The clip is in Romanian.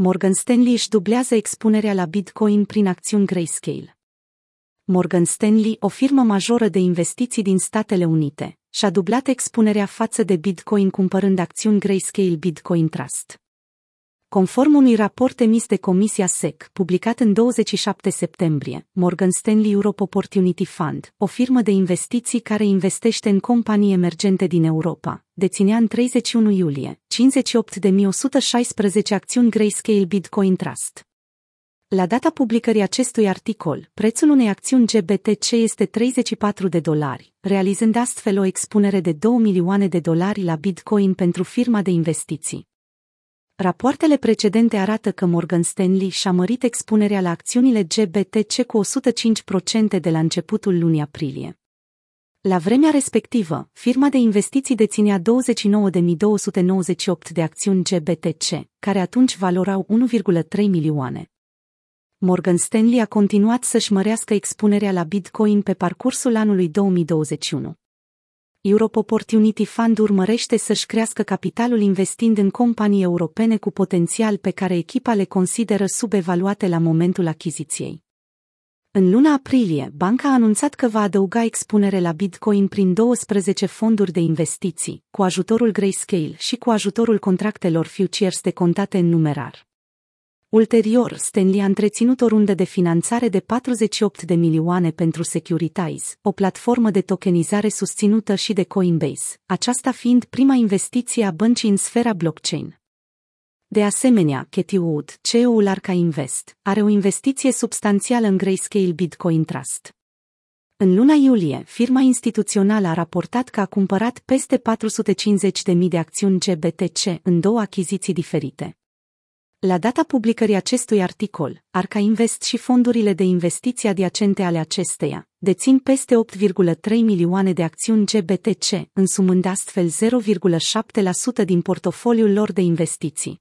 Morgan Stanley își dublează expunerea la Bitcoin prin acțiuni Grayscale. Morgan Stanley, o firmă majoră de investiții din Statele Unite, și-a dublat expunerea față de Bitcoin cumpărând acțiuni Grayscale Bitcoin Trust. Conform unui raport emis de Comisia SEC, publicat în 27 septembrie, Morgan Stanley Europe Opportunity Fund, o firmă de investiții care investește în companii emergente din Europa, deținea în 31 iulie 58.116 acțiuni Grayscale Bitcoin Trust. La data publicării acestui articol, prețul unei acțiuni GBTC este 34 de dolari, realizând astfel o expunere de 2 milioane de dolari la Bitcoin pentru firma de investiții. Rapoartele precedente arată că Morgan Stanley și-a mărit expunerea la acțiunile GBTC cu 105% de la începutul lunii aprilie. La vremea respectivă, firma de investiții deținea 29.298 de acțiuni GBTC, care atunci valorau 1,3 milioane. Morgan Stanley a continuat să-și mărească expunerea la Bitcoin pe parcursul anului 2021. Europe Opportunity Fund urmărește să-și crească capitalul investind în companii europene cu potențial pe care echipa le consideră subevaluate la momentul achiziției. În luna aprilie, banca a anunțat că va adăuga expunere la Bitcoin prin 12 fonduri de investiții, cu ajutorul Grayscale și cu ajutorul contractelor futures de contate în numerar. Ulterior, Stanley a întreținut o rundă de finanțare de 48 de milioane pentru Securitize, o platformă de tokenizare susținută și de Coinbase, aceasta fiind prima investiție a băncii în sfera blockchain. De asemenea, Katie Wood, CEO-ul Arca Invest, are o investiție substanțială în Grayscale Bitcoin Trust. În luna iulie, firma instituțională a raportat că a cumpărat peste 450.000 de acțiuni GBTC în două achiziții diferite. La data publicării acestui articol, Arca Invest și fondurile de investiții adiacente ale acesteia dețin peste 8,3 milioane de acțiuni GBTC, însumând astfel 0,7% din portofoliul lor de investiții.